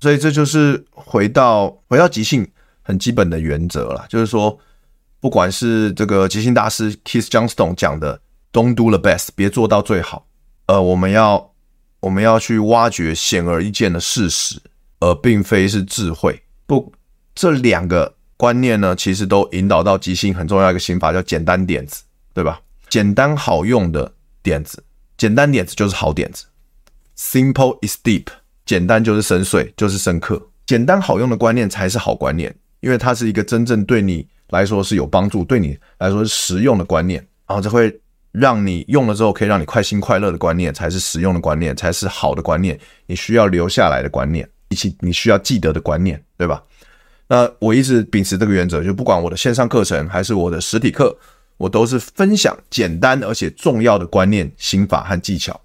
所以这就是回到回到即兴很基本的原则了，就是说，不管是这个即兴大师 Keith Johnston 讲的 “Don't do the best”，别做到最好，呃，我们要我们要去挖掘显而易见的事实，而并非是智慧。不，这两个观念呢，其实都引导到即兴很重要一个心法，叫简单点子，对吧？简单好用的点子，简单点子就是好点子，Simple is deep。简单就是深邃，就是深刻。简单好用的观念才是好观念，因为它是一个真正对你来说是有帮助、对你来说是实用的观念。然后这会让你用了之后可以让你快心快乐的观念，才是实用的观念，才是好的观念。你需要留下来的观念，以及你需要记得的观念，对吧？那我一直秉持这个原则，就不管我的线上课程还是我的实体课，我都是分享简单而且重要的观念、心法和技巧，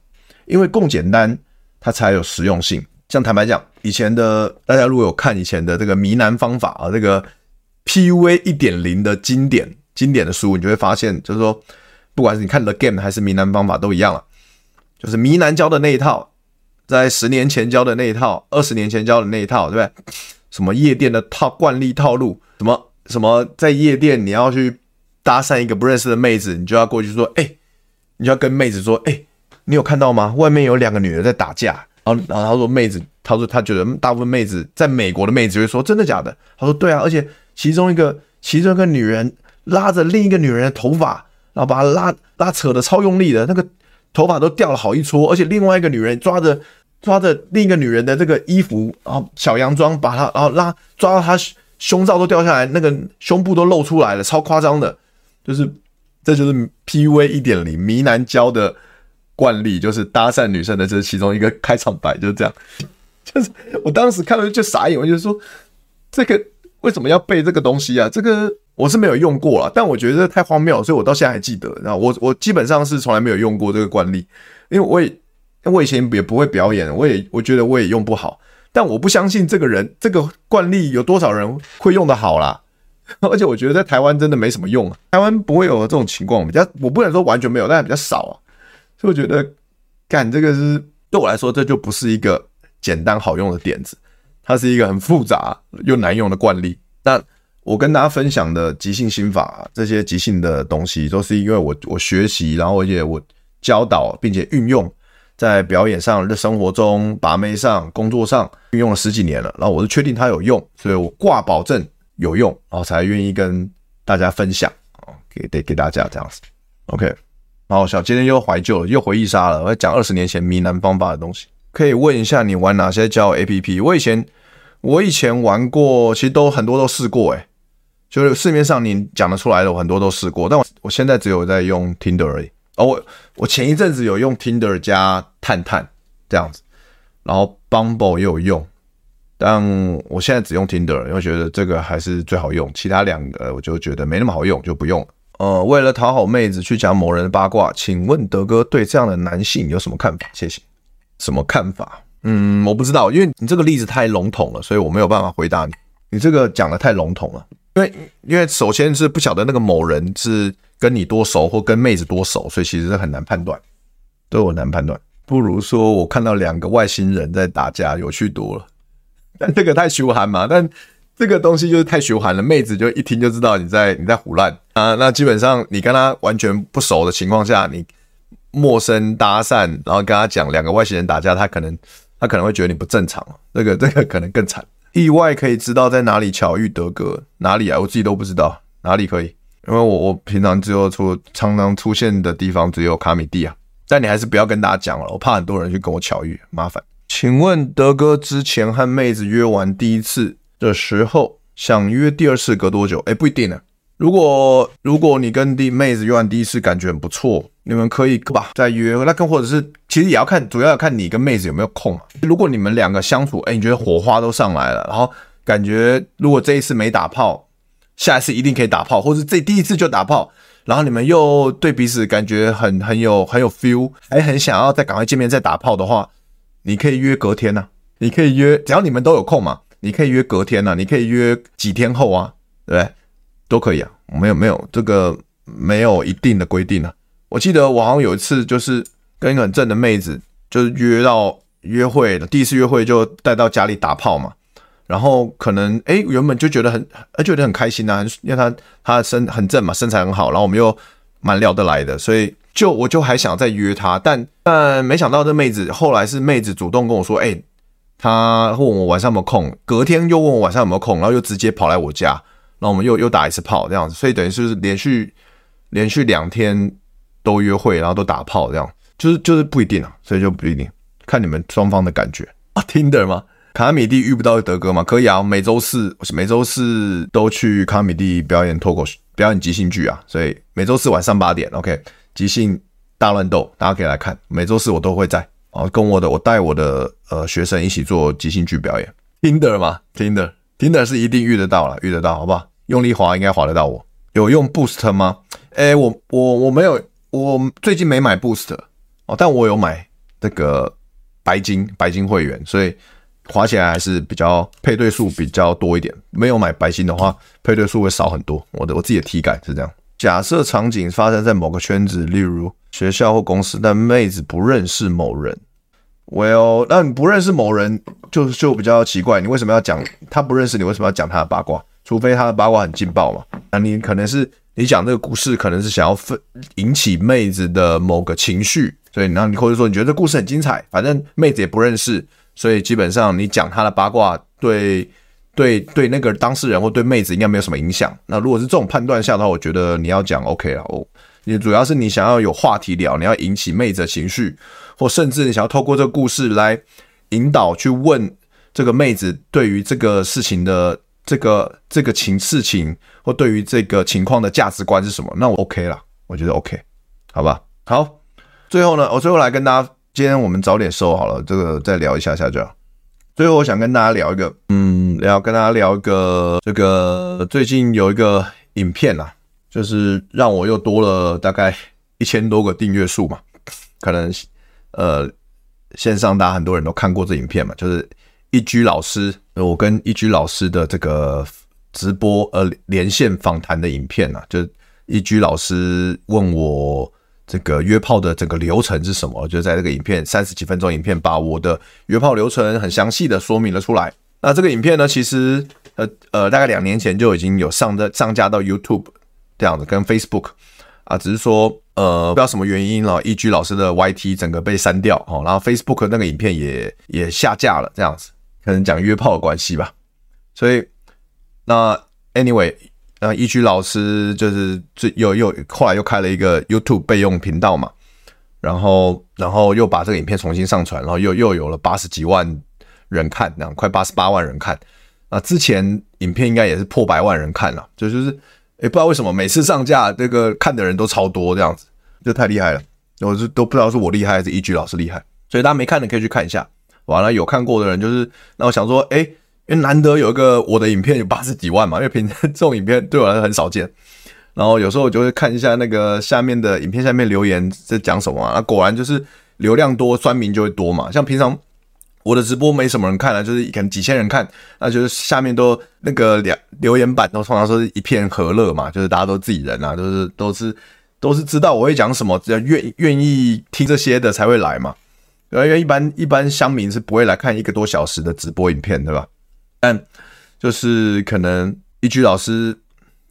因为更简单，它才有实用性。像坦白讲，以前的大家如果有看以前的这个迷男方法啊，这个 PUA 一点零的经典经典的书，你就会发现，就是说，不管是你看 The Game 还是迷男方法都一样了，就是迷男教的那一套，在十年前教的那一套，二十年前教的那一套，对不对？什么夜店的套惯例套路，什么什么在夜店你要去搭讪一个不认识的妹子，你就要过去说，哎，你就要跟妹子说，哎，你有看到吗？外面有两个女人在打架。然后，然后他说：“妹子，他说他觉得大部分妹子在美国的妹子会说真的假的？”他说：“对啊，而且其中一个其中一个女人拉着另一个女人的头发，然后把她拉拉扯的超用力的，那个头发都掉了好一撮，而且另外一个女人抓着抓着另一个女人的这个衣服，然后小洋装把她然后拉抓到她胸罩都掉下来，那个胸部都露出来了，超夸张的，就是这就是 PUA 一点零迷男教的。”惯例就是搭讪女生的，这其中一个开场白，就是这样。就是我当时看了就傻眼，我就说这个为什么要背这个东西啊？这个我是没有用过了，但我觉得太荒谬，所以我到现在还记得。然后我我基本上是从来没有用过这个惯例，因为我也我以前也不会表演，我也我觉得我也用不好。但我不相信这个人这个惯例有多少人会用得好啦。而且我觉得在台湾真的没什么用啊，台湾不会有这种情况，比较我不能说完全没有，但比较少啊。就觉得干这个是对我来说，这就不是一个简单好用的点子，它是一个很复杂又难用的惯例。那我跟大家分享的即兴心法，这些即兴的东西，都是因为我我学习，然后而且我教导，并且运用在表演上、日生活中、把妹上、工作上运用了十几年了。然后我是确定它有用，所以我挂保证有用，然后才愿意跟大家分享啊，给给给大家这样子。OK。然后，小今天又怀旧了，又回忆杀了。我要讲二十年前迷男方法的东西，可以问一下你玩哪些交友 APP？我以前我以前玩过，其实都很多都试过，诶，就是市面上你讲得出来的，我很多都试过。但我我现在只有在用 Tinder 而已。哦，我我前一阵子有用 Tinder 加探探这样子，然后 Bumble 也有用，但我现在只用 Tinder，因为觉得这个还是最好用，其他两个我就觉得没那么好用，就不用了。呃，为了讨好妹子去讲某人的八卦，请问德哥对这样的男性有什么看法？谢谢。什么看法？嗯，我不知道，因为你这个例子太笼统了，所以我没有办法回答你。你这个讲得太笼统了，因为因为首先是不晓得那个某人是跟你多熟或跟妹子多熟，所以其实是很难判断，对我难判断。不如说我看到两个外星人在打架，有趣多了。但这个太羞憨嘛，但。这个东西就是太循环了，妹子就一听就知道你在你在胡乱啊。那基本上你跟他完全不熟的情况下，你陌生搭讪，然后跟他讲两个外星人打架，他可能他可能会觉得你不正常，这个这个可能更惨。意外可以知道在哪里巧遇德哥，哪里啊？我自己都不知道哪里可以，因为我我平常只有出常常出现的地方只有卡米蒂啊。但你还是不要跟大家讲了，我怕很多人去跟我巧遇，麻烦。请问德哥之前和妹子约完第一次的时候，想约第二次隔多久？哎，不一定呢。如果如果你跟弟妹子约完第一次感觉很不错，你们可以吧再约。那更或者是其实也要看，主要要看你跟妹子有没有空。如果你们两个相处，哎，你觉得火花都上来了，然后感觉如果这一次没打炮，下一次一定可以打炮，或是这第一次就打炮，然后你们又对彼此感觉很很有很有 feel，还很想要再赶快见面再打炮的话，你可以约隔天呐、你可以约，只要你们都有空嘛，你可以约隔天呐、啊，你可以约几天后啊，对不对？都可以啊，没有没有这个没有一定的规定啊。我记得我好像有一次就是跟一个很正的妹子，就是约到约会的第一次约会就带到家里打炮嘛，然后可能诶原本就觉得很觉得很开心啊，因为她她身很正嘛，身材很好，然后我们又蛮聊得来的，所以就我就还想再约她，但但没想到这妹子后来是妹子主动跟我说，诶他问我晚上有没有空，隔天又问我晚上有没有空，然后又直接跑来我家。然后我们又又打一次炮这样子，所以等于是连续连续两天都约会，然后都打炮这样，就是就是不一定啊，所以就不一定，看你们双方的感觉啊。Tinder 吗？卡米蒂遇不到德哥吗？可以啊，每周四每周四都去卡米蒂表演脱口秀，表演即兴剧啊，所以每周四晚上八点，OK，即兴大乱斗，大家可以来看。每周四我都会在啊，跟我的我带我的呃学生一起做即兴剧表演。Tinder 吗？Tinder Tinder 是一定遇得到了，遇得到，好不好？用力滑应该滑得到我。有用 Boost 吗？诶，我我我没有，我最近没买 Boost 哦，但我有买这个白金白金会员，所以滑起来还是比较配对数比较多一点。没有买白金的话，配对数会少很多。我的我自己的体感是这样。假设场景发生在某个圈子，例如学校或公司，但妹子不认识某人。Well，那你不认识某人就就比较奇怪，你为什么要讲他不认识你？为什么要讲他的八卦？除非他的八卦很劲爆嘛，那你可能是你讲这个故事，可能是想要分引起妹子的某个情绪，所以然后你或者说你觉得这故事很精彩，反正妹子也不认识，所以基本上你讲他的八卦对对对那个当事人或对妹子应该没有什么影响。那如果是这种判断下的话，我觉得你要讲 OK 了哦。你主要是你想要有话题聊，你要引起妹子的情绪，或甚至你想要透过这个故事来引导去问这个妹子对于这个事情的。这个这个情事情或对于这个情况的价值观是什么？那我 OK 了，我觉得 OK，好吧。好，最后呢，我最后来跟大家，今天我们早点收好了，这个再聊一下下就。最后我想跟大家聊一个，嗯，聊跟大家聊一个这个最近有一个影片啊，就是让我又多了大概一千多个订阅数嘛，可能呃线上大家很多人都看过这影片嘛，就是。一居老师，我跟一居老师的这个直播呃连线访谈的影片啊，就一居老师问我这个约炮的整个流程是什么，就在这个影片三十几分钟影片，把我的约炮流程很详细的说明了出来。那这个影片呢，其实呃呃大概两年前就已经有上的上架到 YouTube 这样子，跟 Facebook 啊，只是说呃不知道什么原因了，一居老师的 YT 整个被删掉哦，然后 Facebook 那个影片也也下架了这样子。可能讲约炮的关系吧，所以那 anyway，那一居老师就是最又又后来又开了一个 YouTube 备用频道嘛，然后然后又把这个影片重新上传，然后又又有了八十几万人看，那快八十八万人看。那之前影片应该也是破百万人看了，就就是诶不知道为什么每次上架这个看的人都超多这样子，就太厉害了。我是都不知道是我厉害还是一居老师厉害，所以大家没看的可以去看一下。完了，有看过的人就是，那我想说，哎，因为难得有一个我的影片有八十几万嘛，因为平常这种影片对我来说很少见。然后有时候我就会看一下那个下面的影片下面留言在讲什么啊，那果然就是流量多，酸民就会多嘛。像平常我的直播没什么人看啊，就是可能几千人看，那就是下面都那个两留言板都通常说是一片和乐嘛，就是大家都自己人啊，都是都是都是知道我会讲什么，只要愿愿意听这些的才会来嘛。因为一般一般乡民是不会来看一个多小时的直播影片，对吧？但就是可能一居老师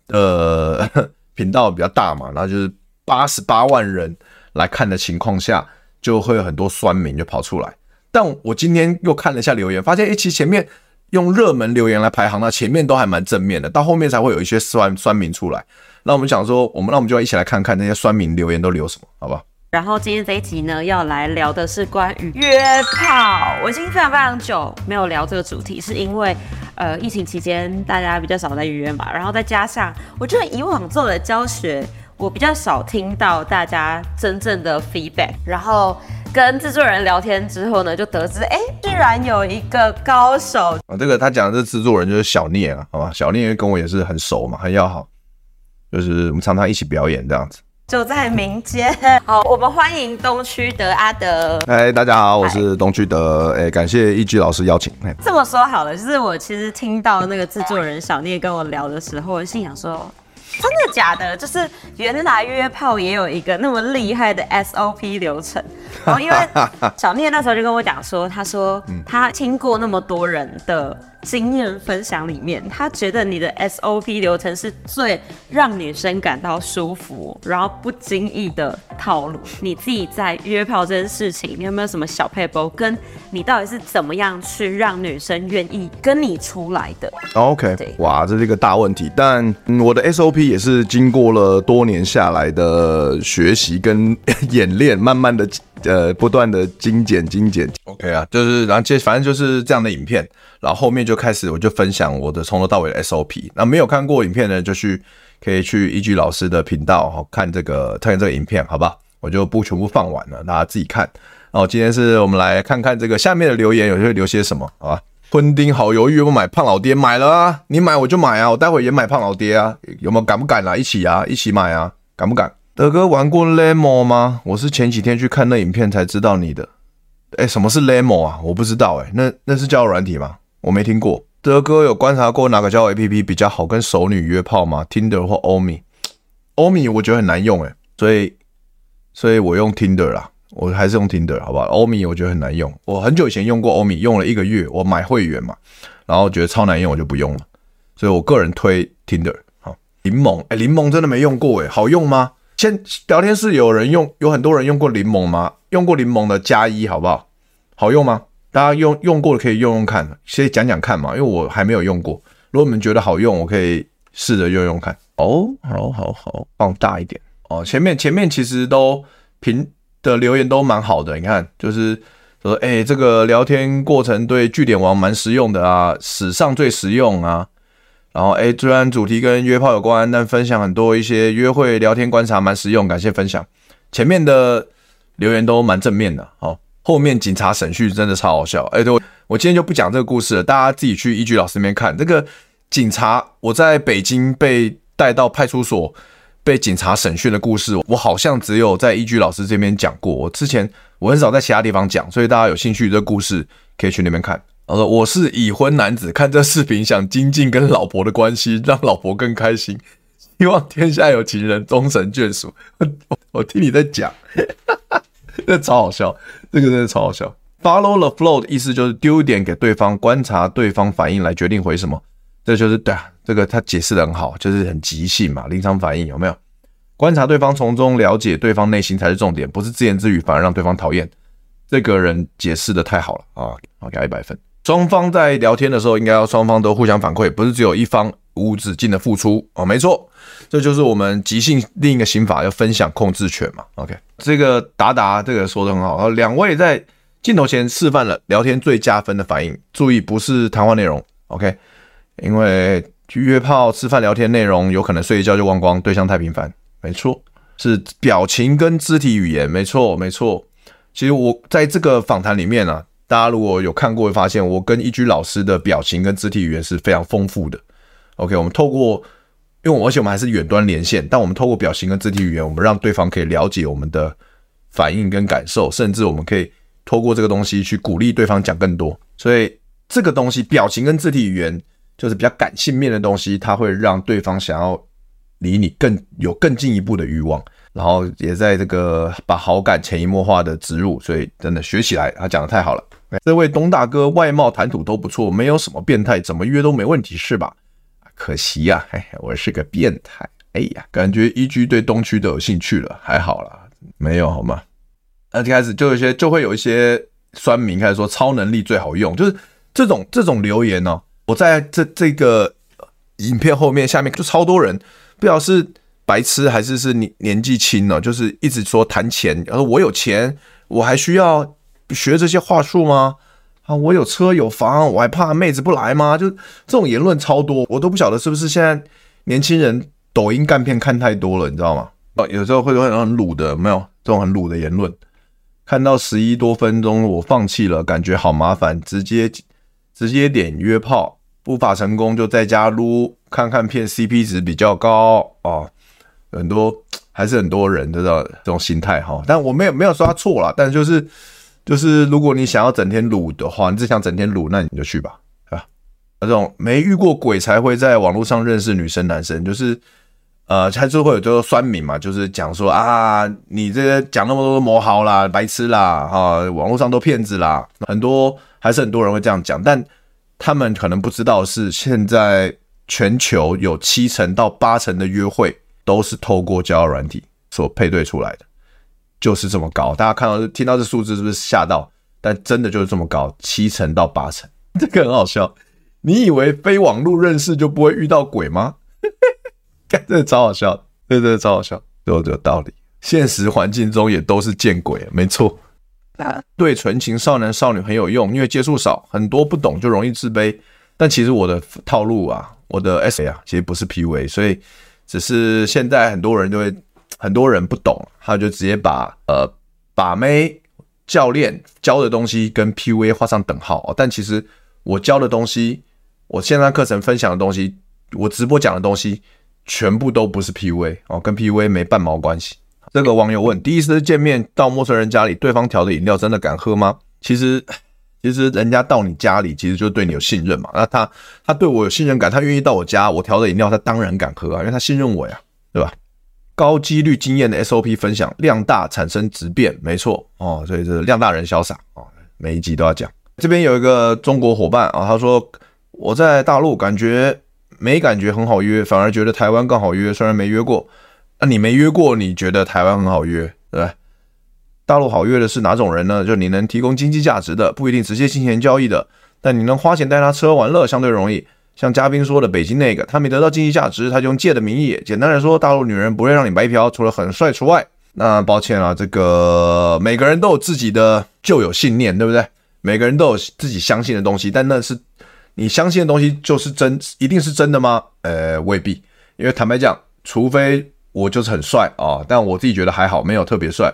的 频道比较大嘛，然后就是八十八万人来看的情况下，就会有很多酸民就跑出来。但我今天又看了一下留言，发现诶，其实前面用热门留言来排行，那前面都还蛮正面的，到后面才会有一些酸酸民出来。那我们想说，我们那我们就要一起来看看那些酸民留言都留什么，好不好？然后今天这一集呢，要来聊的是关于约炮。我已经非常非常久没有聊这个主题，是因为呃疫情期间大家比较少在约嘛，然后再加上我觉得以往做的教学，我比较少听到大家真正的 feedback，然后。跟制作人聊天之后呢，就得知，哎，居然有一个高手啊！这个他讲的这制作人就是小聂啊，好吧？小聂跟我也是很熟嘛，很要好，就是我们常常一起表演这样子。就在民间，好，我们欢迎东区德阿德。哎，大家好，我是东区德。哎，感谢一居老师邀请。这么说好了，就是我其实听到那个制作人小聂跟我聊的时候，我心想说。真的假的？就是原来约炮也有一个那么厉害的 SOP 流程。然后因为小聂那时候就跟我讲说，他说他听过那么多人的。经验分享里面，他觉得你的 SOP 流程是最让女生感到舒服，然后不经意的套路。你自己在约炮这件事情，你有没有什么小配包？跟你到底是怎么样去让女生愿意跟你出来的？OK，哇，这是一个大问题。但我的 SOP 也是经过了多年下来的学习跟 演练，慢慢的呃不断的精简精简。OK 啊，就是然后接反正就是这样的影片。然后后面就开始，我就分享我的从头到尾的 SOP。那没有看过影片的，就去可以去依据老师的频道看这个看这个影片，好吧？我就不全部放完了，大家自己看。哦，今天是我们来看看这个下面的留言，有些会留些什么，好吧？昆丁好犹豫，不买胖老爹？买了啊！你买我就买啊！我待会也买胖老爹啊！有没有敢不敢啊？一起啊！一起买啊！敢不敢？德哥玩过 Lemo 吗？我是前几天去看那影片才知道你的。哎，什么是 Lemo 啊？我不知道哎、那那是交友软体吗？我没听过，德哥有观察过哪个交友 APP 比较好跟熟女约炮吗？Tinder 或 Omi？Omi 我觉得很难用诶，所以所以我用 Tinder 啦，我还是用 Tinder 好不好？Omi 我觉得很难用，我很久以前用过 Omi，用了一个月，我买会员嘛，然后觉得超难用，我就不用了，所以我个人推 Tinder。好，柠檬，哎，柠檬真的没用过诶，好用吗？先聊天室有人用，有很多人用过柠檬吗？用过柠檬的加一好不好？好用吗？大家用用过的可以用用看，先讲讲看嘛，因为我还没有用过。如果你们觉得好用，我可以试着用用看。哦，好好好，放大一点哦。前面前面其实都评的留言都蛮好的，你看，就是说，哎、欸，这个聊天过程对据点王蛮实用的啊，史上最实用啊。然后，哎、虽然主题跟约炮有关，但分享很多一些约会聊天观察蛮实用，感谢分享。前面的留言都蛮正面的，好。后面警察审讯真的超好笑，哎，对，我今天就不讲这个故事了，大家自己去一居老师那边看。这个警察，我在北京被带到派出所被警察审讯的故事，我好像只有在一居老师这边讲过。我之前我很少在其他地方讲，所以大家有兴趣这个故事可以去那边看。我说我是已婚男子，看这视频想精进跟老婆的关系，让老婆更开心，希望天下有情人终成眷属。我，我听你在讲。这超好笑，这个真的超好笑。Follow the flow 的意思就是丢点给对方，观察对方反应来决定回什么。这就是对啊，这个他解释的很好，就是很即兴嘛，临场反应有没有？观察对方，从中了解对方内心才是重点，不是自言自语反而让对方讨厌。这个人解释的太好了啊，我，给他一百分。双方在聊天的时候，应该要双方都互相反馈，不是只有一方无止境的付出哦，没错。这就是我们即兴另一个心法，要分享控制权嘛。OK，这个达达这个说的很好。两位在镜头前示范了聊天最加分的反应，注意不是谈话内容。OK，因为约炮吃饭聊天内容有可能睡一觉就忘光，对象太频繁。没错，是表情跟肢体语言。没错，没错。其实我在这个访谈里面啊，大家如果有看过，会发现我跟一居老师的表情跟肢体语言是非常丰富的。OK，我们透过。因为而且我们还是远端连线，但我们透过表情跟肢体语言，我们让对方可以了解我们的反应跟感受，甚至我们可以透过这个东西去鼓励对方讲更多。所以这个东西，表情跟肢体语言就是比较感性面的东西，它会让对方想要离你更有更进一步的欲望，然后也在这个把好感潜移默化的植入。所以真的学起来，他讲的太好了。这位东大哥外貌谈吐都不错，没有什么变态，怎么约都没问题，是吧？可惜呀、啊，哎，我是个变态。哎呀，感觉一居对东区都有兴趣了，还好啦，没有好吗？那开始就有些就会有一些酸民开始说超能力最好用，就是这种这种留言呢、哦。我在这这个影片后面下面就超多人，不知道是白痴还是是年年纪轻呢？就是一直说谈钱，然后我有钱，我还需要学这些话术吗？啊，我有车有房，我还怕妹子不来吗？就这种言论超多，我都不晓得是不是现在年轻人抖音干片看太多了，你知道吗？哦，有时候会有很很鲁的，没有这种很鲁的言论。看到十一多分钟，我放弃了，感觉好麻烦，直接直接点约炮，不法成功就在家撸看看片，CP 值比较高哦。很多还是很多人知道这种心态哈，但我没有没有说他错了，但就是就是如果你想要整天撸的话，你只想整天撸，那你就去吧，啊，这种没遇过鬼才会在网络上认识女生男生，就是呃，他就会有这个酸民嘛，就是讲说啊，你这些讲那么多魔豪啦、白痴啦，哈，网络上都骗子啦，很多还是很多人会这样讲，但他们可能不知道是现在全球有七成到八成的约会。都是透过交友软体所配对出来的，就是这么高。大家看到、听到这数字是不是吓到？但真的就是这么高，七成到八成，这个很好笑。你以为非网络认识就不会遇到鬼吗？真的超好笑，对对，超好笑，有这个道理。现实环境中也都是见鬼，没错。对纯情少男少女很有用，因为接触少，很多不懂就容易自卑。但其实我的套路啊，我的 SA 啊，其实不是 PUA，所以。只是现在很多人就会，很多人不懂，他就直接把呃把妹教练教的东西跟 PUA 画上等号。但其实我教的东西，我线上课程分享的东西，我直播讲的东西，全部都不是 PUA 哦，跟 PUA 没半毛关系。这个网友问：第一次见面到陌生人家里，对方调的饮料真的敢喝吗？其实。其实人家到你家里，其实就对你有信任嘛。那他他对我有信任感，他愿意到我家，我调的饮料他当然敢喝啊，因为他信任我呀，对吧？高几率经验的 SOP 分享，量大产生质变，没错哦。所以这量大人潇洒哦，每一集都要讲。这边有一个中国伙伴啊，他说我在大陆感觉没感觉很好约，反而觉得台湾更好约，虽然没约过。那你没约过，你觉得台湾很好约，对吧？大陆好约的是哪种人呢？就你能提供经济价值的，不一定直接金钱交易的，但你能花钱带他吃喝玩乐，相对容易。像嘉宾说的北京那个，他没得到经济价值，他就用借的名义。简单来说，大陆女人不会让你白嫖，除了很帅除外。那抱歉啊，这个每个人都有自己的旧有信念，对不对？每个人都有自己相信的东西，但那是你相信的东西就是真，一定是真的吗？呃，未必。因为坦白讲，除非我就是很帅啊，但我自己觉得还好，没有特别帅。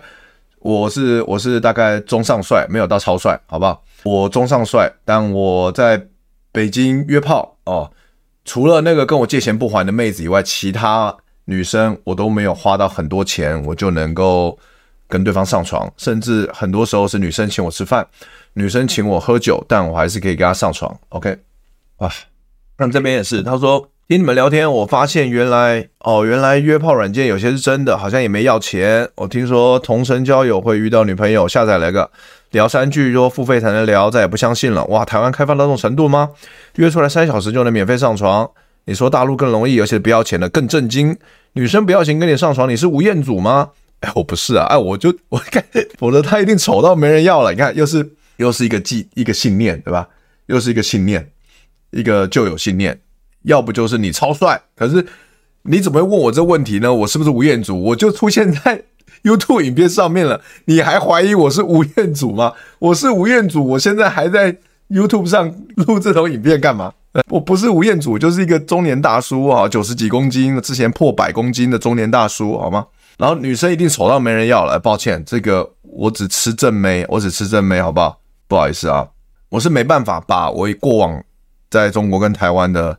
我是我是大概中上帅，没有到超帅，好不好？我中上帅，但我在北京约炮哦，除了那个跟我借钱不还的妹子以外，其他女生我都没有花到很多钱，我就能够跟对方上床，甚至很多时候是女生请我吃饭，女生请我喝酒，但我还是可以跟她上床。OK，啊，那这边也是，他说。听你们聊天，我发现原来哦，原来约炮软件有些是真的，好像也没要钱。我听说同城交友会遇到女朋友，下载来个聊三句，说付费才能聊，再也不相信了。哇，台湾开放到这种程度吗？约出来三小时就能免费上床？你说大陆更容易，而且不要钱的更震惊。女生不要钱跟你上床，你是吴彦祖吗？哎，我不是啊，哎，我就 我看，否则他一定丑到没人要了。你看，又是又是一个记一个信念，对吧？又是一个信念，一个旧有信念。要不就是你超帅，可是你怎么会问我这问题呢？我是不是吴彦祖？我就出现在 YouTube 影片上面了，你还怀疑我是吴彦祖吗？我是吴彦祖，我现在还在 YouTube 上录这种影片干嘛？我不是吴彦祖，就是一个中年大叔啊，九十几公斤，之前破百公斤的中年大叔，好吗？然后女生一定丑到没人要了，抱歉，这个我只吃正妹，我只吃正妹，好不好？不好意思啊，我是没办法把我过往在中国跟台湾的。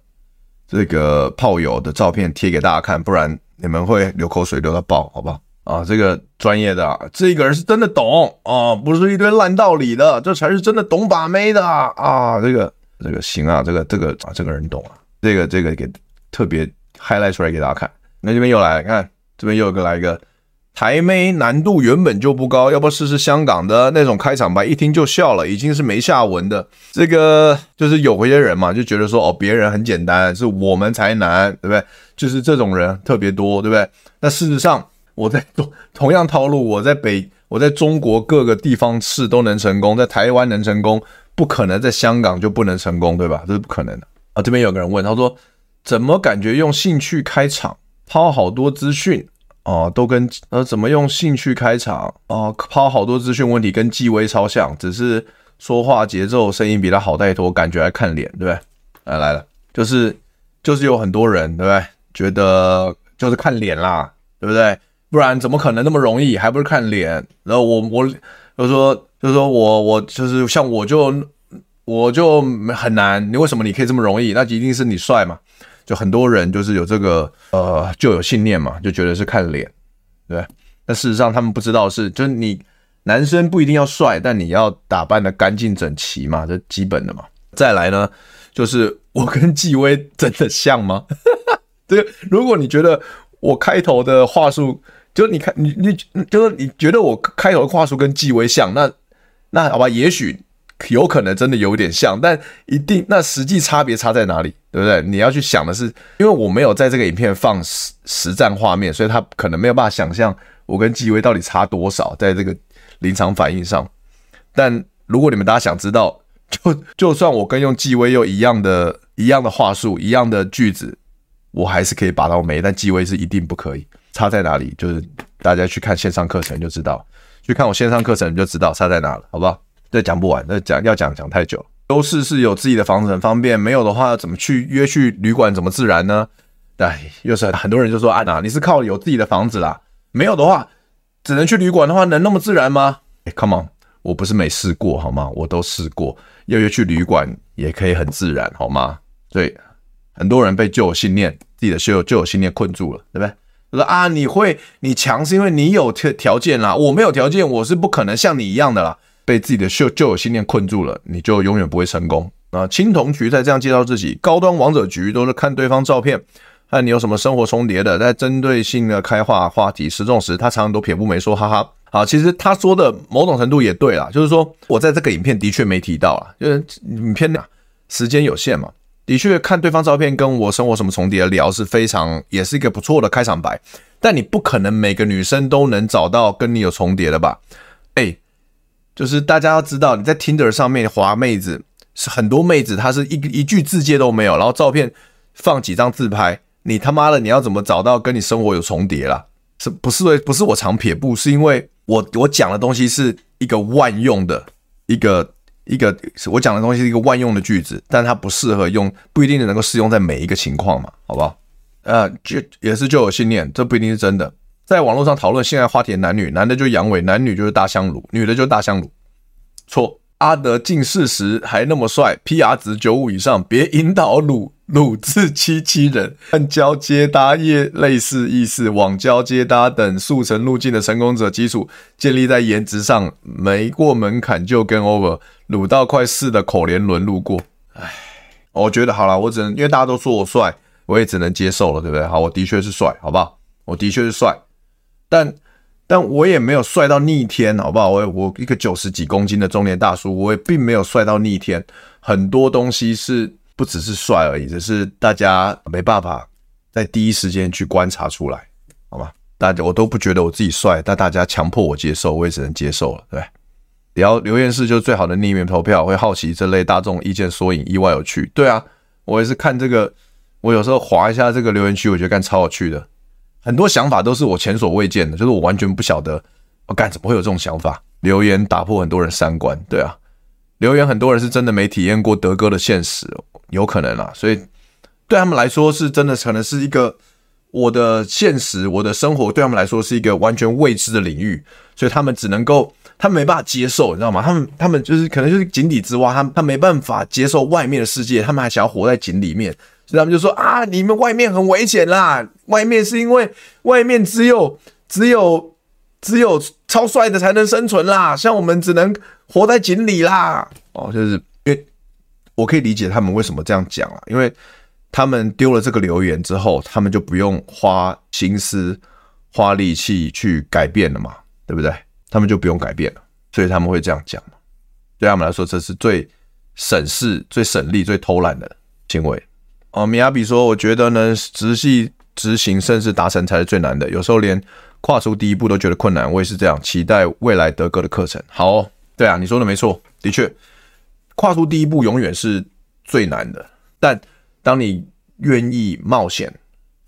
这个炮友的照片贴给大家看，不然你们会流口水流到爆，好不好？啊，这个专业的，这个人是真的懂啊，不是一堆烂道理的，这才是真的懂把妹的啊！这个这个行啊，这个这个啊，这个人懂啊，这个这个给特别 highlight 出来给大家看。那这边又来看，这边又有个来一个。台妹难度原本就不高，要不试试香港的那种开场白，一听就笑了，已经是没下文的。这个就是有一些人嘛，就觉得说哦，别人很简单，是我们才难，对不对？就是这种人特别多，对不对？那事实上，我在同同样套路，我在北，我在中国各个地方试都能成功，在台湾能成功，不可能在香港就不能成功，对吧？这是不可能的啊！这边有个人问，他说怎么感觉用兴趣开场？抛好多资讯哦，都跟呃怎么用兴趣开场啊，抛好多资讯问题跟纪威超像，只是说话节奏声音比他好太多，感觉还看脸，对不对？啊来了，就是就是有很多人，对不对？觉得就是看脸啦，对不对？不然怎么可能那么容易？还不是看脸？然后我我就说就是说我我就是像我就我就很难，你为什么你可以这么容易？那一定是你帅嘛？就很多人就是有这个呃就有信念嘛，就觉得是看脸，对。但事实上他们不知道是，就是你男生不一定要帅，但你要打扮得干净整齐嘛，这基本的嘛。再来呢，就是我跟纪威真的像吗？这个如果你觉得我开头的话术，就你看你你就是你觉得我开头的话术跟纪威像，那那好吧，也许。有可能真的有点像，但一定那实际差别差在哪里，对不对？你要去想的是，因为我没有在这个影片放实实战画面，所以他可能没有办法想象我跟纪威到底差多少在这个临场反应上。但如果你们大家想知道，就就算我跟用纪威又一样的、一样的话术、一样的句子，我还是可以把到眉，但纪威是一定不可以。差在哪里？就是大家去看线上课程就知道，去看我线上课程就知道差在哪了，好不好？这讲不完，那讲要讲讲太久。优势是有自己的房子很方便，没有的话怎么去约去旅馆怎么自然呢？哎，又是很多人就说、啊，你是靠有自己的房子啦，没有的话只能去旅馆的话，能那么自然吗？哎，come on，我不是没试过好吗？我都试过，要约去旅馆也可以很自然好吗？所以很多人被旧有信念、自己的旧旧有信念困住了，对不对？啊，你会你强是因为你有条条件啦，我没有条件，我是不可能像你一样的啦。被自己的旧旧有信念困住了，你就永远不会成功啊！青铜局在这样介绍自己，高端王者局都是看对方照片，看你有什么生活重叠的，在针对性的开话话题时重时，他常常都撇步没说，哈哈。好，其实他说的某种程度也对啦，就是说我在这个影片的确没提到啊，就是影片时间有限嘛，的确看对方照片跟我生活什么重叠聊是非常，也是一个不错的开场白，但你不可能每个女生都能找到跟你有重叠的吧？哎。就是大家要知道，你在 Tinder 上面滑妹子，是很多妹子，她是一一句自介都没有，然后照片放几张自拍，你他妈的你要怎么找到跟你生活有重叠啦？是不是？不是我常撇步，是因为我我讲的东西是一个万用的，一个一个我讲的东西是一个万用的句子，但它不适合用，不一定能够适用在每一个情况嘛，好不好？呃，就也是就有信念，这不一定是真的。在网络上讨论性爱话题的男女，男的就阳痿，男女就是大香炉，女的就是大香炉。错，阿德近四十还那么帅，PR 值九五以上，别引导乳鲁字七七人，暗交接搭业类似意思，网交接搭等速成路径的成功者基础建立在颜值上，没过门槛就跟 over，鲁到快四的口连轮路过。唉，我觉得好了，我只能因为大家都说我帅，我也只能接受了，对不对？好，我的确是帅，好不好？我的确是帅。但，但我也没有帅到逆天，好不好？我我一个九十几公斤的中年大叔，我也并没有帅到逆天。很多东西是不只是帅而已，只是大家没办法在第一时间去观察出来，好吗？大家我都不觉得我自己帅，但大家强迫我接受，我也只能接受了，对然后？留言室就是最好的匿名投票，会好奇这类大众意见缩影，意外有趣。对啊，我也是看这个，我有时候划一下这个留言区，我觉得干超有趣的。很多想法都是我前所未见的，就是我完全不晓得，我干怎么会有这种想法？留言打破很多人三观，对啊，留言很多人是真的没体验过德哥的现实，有可能啦，所以对他们来说是真的，可能是一个我的现实，我的生活对他们来说是一个完全未知的领域，所以他们只能够，他们没办法接受，你知道吗？他们他们就是可能就是井底之蛙，他他没办法接受外面的世界，他们还想要活在井里面。所以他们就说啊，你们外面很危险啦！外面是因为外面只有只有只有超帅的才能生存啦，像我们只能活在井里啦。哦，就是因为我可以理解他们为什么这样讲啊，因为他们丢了这个留言之后，他们就不用花心思、花力气去改变了嘛，对不对？他们就不用改变了，所以他们会这样讲嘛。对他们来说，这是最省事、最省力、最偷懒的行为。哦，米亚比说：“我觉得呢，直系执行甚至达成才是最难的，有时候连跨出第一步都觉得困难。我也是这样，期待未来德哥的课程。好，对啊，你说的没错，的确，跨出第一步永远是最难的。但当你愿意冒险，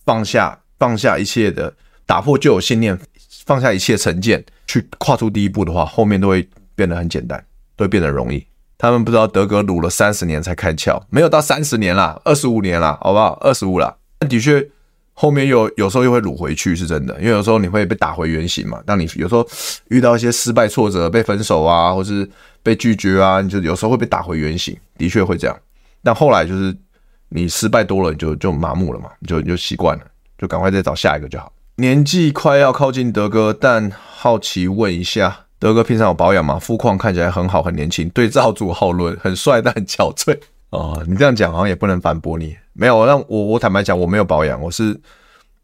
放下放下一切的，打破旧有信念，放下一切成见，去跨出第一步的话，后面都会变得很简单，都会变得容易。他们不知道德哥鲁了三十年才开窍，没有到三十年啦，二十五年啦，好不好？二十五啦。但的确，后面又有时候又会卤回去，是真的，因为有时候你会被打回原形嘛。当你有时候遇到一些失败、挫折，被分手啊，或是被拒绝啊，你就有时候会被打回原形，的确会这样。但后来就是你失败多了，你就就麻木了嘛，你就你就习惯了，就赶快再找下一个就好。年纪快要靠近德哥，但好奇问一下，德哥平常有保养吗？肤况看起来很好，很年轻，对照组好论，很帅但很憔悴。哦，你这样讲好像也不能反驳你。没有，让我我坦白讲，我没有保养，我是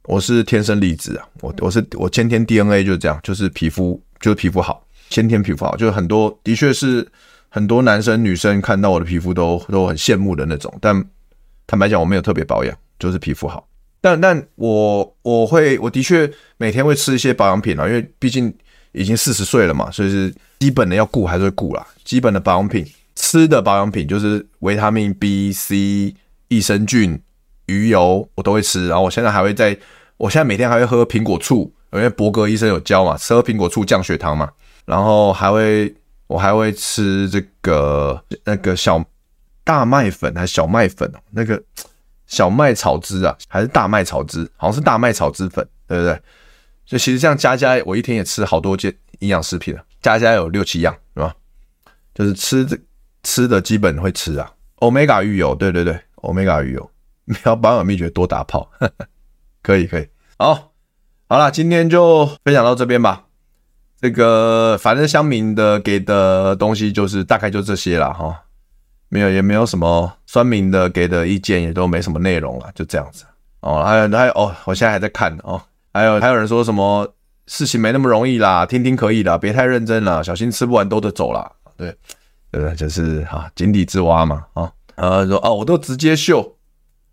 我是天生丽质啊，我我是我先天 DNA 就是这样，就是皮肤就是皮肤好，先天皮肤好，就是很多的确是。很多男生女生看到我的皮肤都都很羡慕的那种，但坦白讲，我没有特别保养，就是皮肤好。但但我我会我的确每天会吃一些保养品啊，因为毕竟已经四十岁了嘛，所以是基本的要顾还是会顾啦。基本的保养品，吃的保养品就是维他命 B、C、益生菌、鱼油，我都会吃。然后我现在还会在，我现在每天还会喝苹果醋，因为博格医生有教嘛，吃喝苹果醋降血糖嘛。然后还会。我还会吃这个那个小大麦粉还是小麦粉哦？那个小麦草汁啊，还是大麦草汁？好像是大麦草汁粉，对不对？所以其实这样加加，我一天也吃好多件营养食品了，加加有六七样，是吧？就是吃这吃的基本会吃啊。Omega 鱼油，对对对，Omega 鱼油，没有保养秘诀多打炮，可以可以。好，好了，今天就分享到这边吧。这个反正乡民的给的东西就是大概就这些了哈，没有也没有什么酸民的给的意见也都没什么内容了，就这样子哦。还有还有哦，我现在还在看哦。还有还有人说什么事情没那么容易啦，听听可以啦，别太认真了，小心吃不完兜着走啦。对，对，就是哈井底之蛙嘛啊。呃说啊，我都直接秀，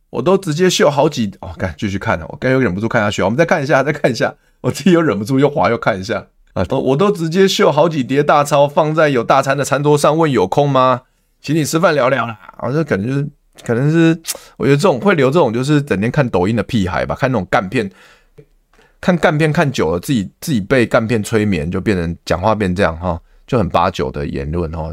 我都直接秀好几哦，看继续看了，我刚又忍不住看下去，我们再看一下，再看一下，我自己又忍不住又滑又看一下。啊，都我都直接秀好几叠大钞放在有大餐的餐桌上，问有空吗？请你吃饭聊聊啦。啊，这可能就是，可能是我觉得这种会留这种，就是整天看抖音的屁孩吧，看那种干片，看干片看久了，自己自己被干片催眠，就变成讲话变这样哈，就很八九的言论哈。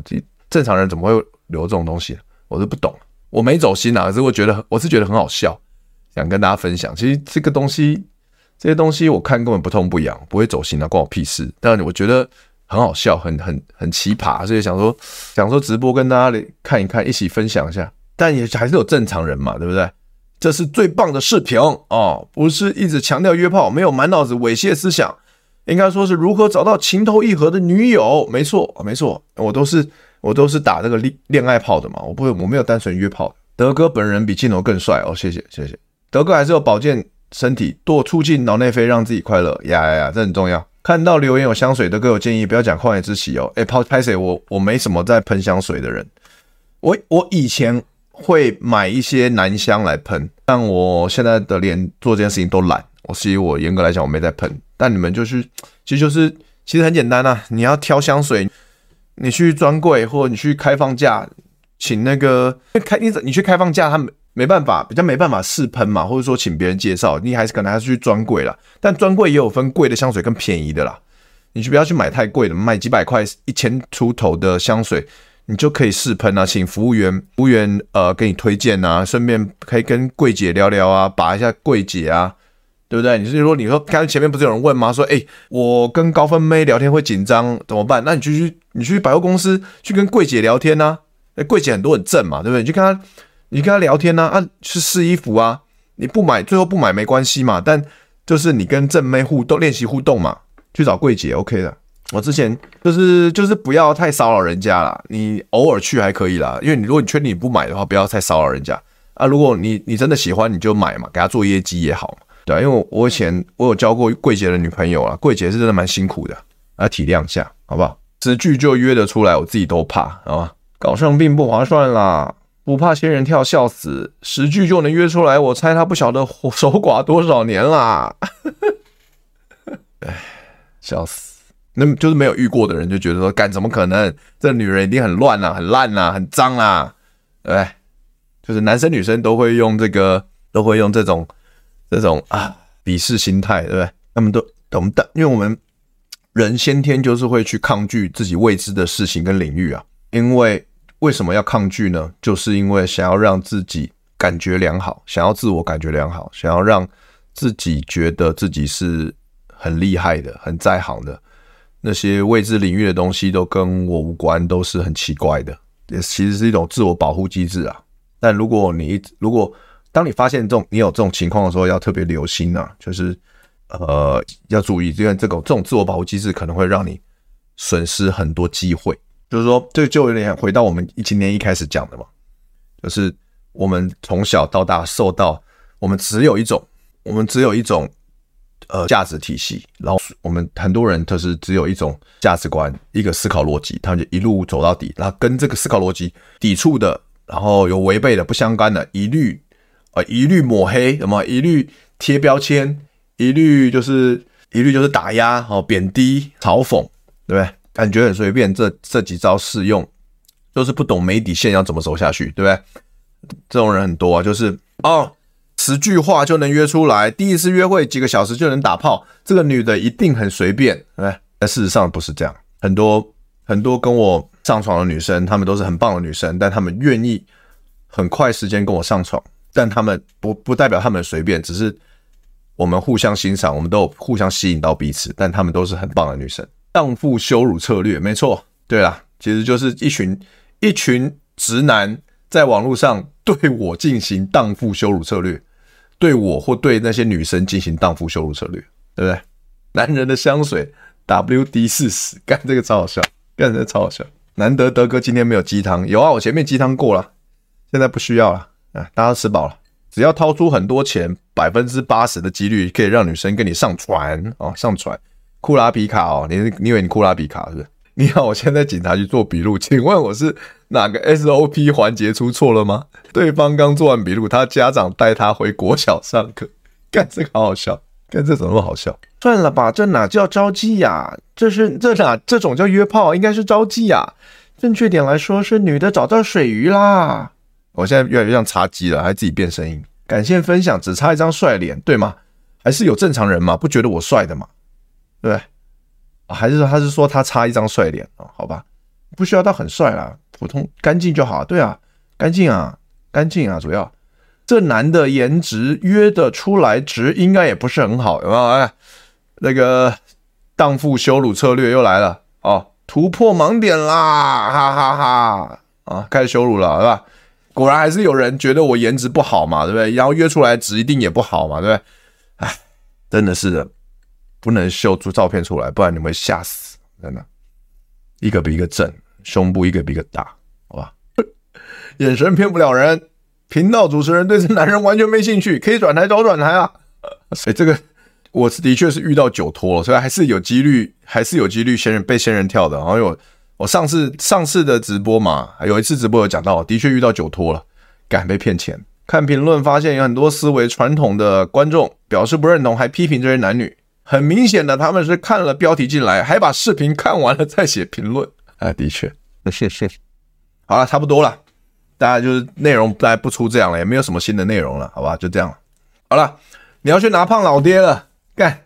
正常人怎么会留这种东西？我是不懂，我没走心啊，可是我觉得我是觉得很好笑，想跟大家分享。其实这个东西。这些东西我看根本不痛不痒，不会走心啊，关我屁事。但我觉得很好笑，很很很奇葩，所以想说想说直播跟大家看一看，一起分享一下。但也还是有正常人嘛，对不对？这是最棒的视频哦，不是一直强调约炮，没有满脑子猥亵思想，应该说是如何找到情投意合的女友。没错，没错，我都是我都是打这个恋恋爱炮的嘛，我不会我没有单纯约炮。德哥本人比镜头更帅哦，谢谢谢谢。德哥还是有保健。身体多促进脑内啡，让自己快乐呀呀呀，这很重要。看到留言有香水的，各有建议，不要讲旷野之息哦。哎，抛拍谁？我我没什么在喷香水的人。我我以前会买一些男香来喷，但我现在的连做这件事情都懒。我其实我严格来讲我没在喷，但你们就是其实就是其实很简单啊。你要挑香水，你去专柜或者你去开放价，请那个开你你去开放价他们。没办法，比较没办法试喷嘛，或者说请别人介绍，你还是可能还是去专柜啦。但专柜也有分贵的香水跟便宜的啦，你就不要去买太贵的，买几百块、一千出头的香水，你就可以试喷啊，请服务员服务员呃给你推荐啊，顺便可以跟柜姐聊聊啊，把一下柜姐啊，对不对？你是说你说刚才前面不是有人问吗？说诶，我跟高分妹聊天会紧张怎么办？那你就去你去百货公司去跟柜姐聊天呐，诶，柜姐很多很正嘛，对不对？你就跟她。你跟她聊天呐？啊，啊，去试衣服啊！你不买，最后不买没关系嘛。但就是你跟正妹互动，练习互动嘛，去找柜姐 OK 的。我之前就是就是不要太骚扰人家啦。你偶尔去还可以啦，因为你如果你确定你不买的话，不要太骚扰人家啊。如果你你真的喜欢，你就买嘛，给她做业绩也好嘛，对啊，因为我以前我有交过柜姐的女朋友啊，柜姐是真的蛮辛苦的，要体谅一下，好不好？十句就约得出来，我自己都怕，好吧？搞上并不划算啦。不怕仙人跳，笑死！十句就能约出来，我猜他不晓得守寡多少年啦。哎，笑死！那就是没有遇过的人就觉得说，干怎么可能？这女人一定很乱啊，很烂啊，很脏啊，对不对？就是男生女生都会用这个，都会用这种这种啊鄙视心态，对不对？他们都我们的，因为我们人先天就是会去抗拒自己未知的事情跟领域啊。因为为什么要抗拒呢？就是因为想要让自己感觉良好，想要自我感觉良好，想要让自己觉得自己是很厉害的、很在行的。那些未知领域的东西都跟我无关，都是很奇怪的，也其实是一种自我保护机制啊。但如果你如果当你发现这种你有这种情况的时候，要特别留心啊，就是呃要注意，因为这个这种自我保护机制可能会让你损失很多机会。就是说，这就有点回到我们今年一开始讲的嘛，就是我们从小到大受到，我们只有一种，我们只有一种。呃，价值体系，然后我们很多人都是只有一种价值观，一个思考逻辑，他们就一路走到底，然后跟这个思考逻辑抵触的，然后有违背的、不相干的，一律呃一律抹黑，什么一律贴标签，一律就是一律就是打压、哦贬低、嘲讽，对不对？感觉很随便，这这几招适用，就是不懂没底线要怎么走下去，对不对？这种人很多啊，就是哦。十句话就能约出来，第一次约会几个小时就能打炮，这个女的一定很随便，哎，但事实上不是这样。很多很多跟我上床的女生，她们都是很棒的女生，但她们愿意很快时间跟我上床，但她们不不代表她们随便，只是我们互相欣赏，我们都有互相吸引到彼此，但她们都是很棒的女生。荡妇羞辱策略，没错，对啦，其实就是一群一群直男在网络上对我进行荡妇羞辱策略。对我或对那些女生进行荡妇羞辱策略，对不对？男人的香水 WD 四十，干这个超好笑，干这个超好笑。难得德哥今天没有鸡汤，有啊，我前面鸡汤过了，现在不需要了啊，大家都吃饱了。只要掏出很多钱，百分之八十的几率可以让女生跟你上船哦，上船。库拉皮卡哦，你你以为你库拉皮卡是不是？你好，我现在警察局做笔录，请问我是哪个 SOP 环节出错了吗？对方刚做完笔录，他家长带他回国小上课，干这个好好笑，干这怎么那么好笑？算了吧，这哪叫招妓呀？这是这哪这种叫约炮？应该是招妓呀。正确点来说是女的找到水鱼啦。我现在越来越像茶姬了，还自己变声音。感谢分享，只差一张帅脸，对吗？还是有正常人嘛？不觉得我帅的吗？对不对？还是说他是说他差一张帅脸啊？好吧，不需要到很帅啦，普通干净就好。对啊，干净啊，干净啊，主要这男的颜值约得出来值应该也不是很好，有没有？哎，那个荡妇羞辱策略又来了哦，突破盲点啦，哈哈哈！啊，开始羞辱了，是吧？果然还是有人觉得我颜值不好嘛，对不对？然后约出来值一定也不好嘛，对不对？哎，真的是。不能秀出照片出来，不然你们会吓死！真的，一个比一个正，胸部一个比一个大，好吧？眼神骗不了人。频道主持人对这男人完全没兴趣，可以转台找转台啊！哎，这个我是的确是遇到酒托了，所以还是有几率，还是有几率仙人被仙人跳的。然后有我上次上次的直播嘛，有一次直播有讲到，的确遇到酒托了，敢被骗钱。看评论发现有很多思维传统的观众表示不认同，还批评这些男女。很明显的，他们是看了标题进来，还把视频看完了再写评论。啊，的确，那谢谢。好了，差不多了，大家就是内容大家不出这样了，也没有什么新的内容了，好吧？就这样了。好了，你要去拿胖老爹了，干，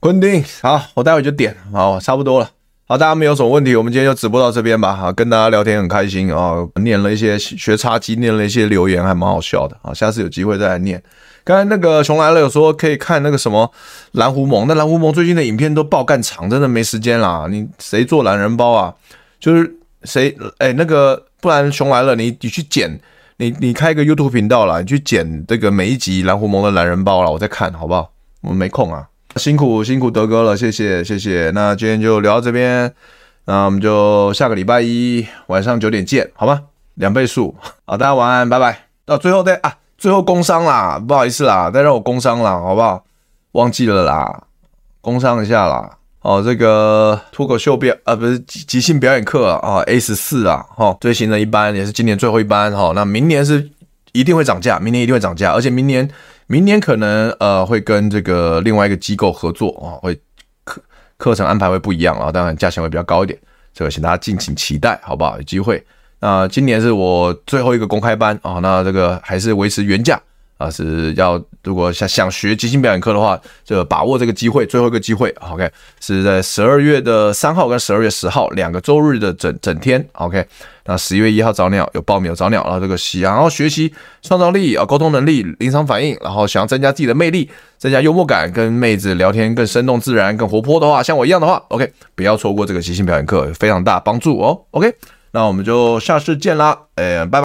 昆汀，好，我待会就点，好，差不多了。好，大家没有什么问题，我们今天就直播到这边吧。好，跟大家聊天很开心啊，念了一些学插机，念了一些留言，还蛮好笑的。啊，下次有机会再来念。刚才那个熊来了，有说可以看那个什么蓝狐獴，那蓝狐獴最近的影片都爆干长，真的没时间啦。你谁做懒人包啊？就是谁哎，那个不然熊来了，你你去剪，你你开一个 YouTube 频道啦，你去剪这个每一集蓝狐獴的懒人包啦，我再看好不好？我们没空啊，辛苦辛苦德哥了，谢谢谢谢。那今天就聊到这边，那我们就下个礼拜一晚上九点见，好吗？两倍速，好，大家晚安，拜拜。到最后再啊。最后工商啦，不好意思啦，再让我工商啦，好不好？忘记了啦，工商一下啦。哦，这个脱口秀表啊，不是即即兴表演课啊，A 十四啊，哈，最新的一班也是今年最后一班哈。那明年是一定会涨价，明年一定会涨价，而且明年明年可能呃会跟这个另外一个机构合作啊，会课课程安排会不一样啊，当然价钱会比较高一点，这个请大家敬请期待，好不好？有机会。那今年是我最后一个公开班啊，那这个还是维持原价啊，是要如果想想学即兴表演课的话，就把握这个机会，最后一个机会，OK，是在十二月的三号跟十二月十号两个周日的整整天，OK，那十一月一号早鸟有报名有早鸟，然后这个想要学习创造力啊、沟通能力、临场反应，然后想要增加自己的魅力、增加幽默感，跟妹子聊天更生动自然、更活泼的话，像我一样的话，OK，不要错过这个即兴表演课，非常大帮助哦，OK，那我们就下次见啦，哎，拜拜。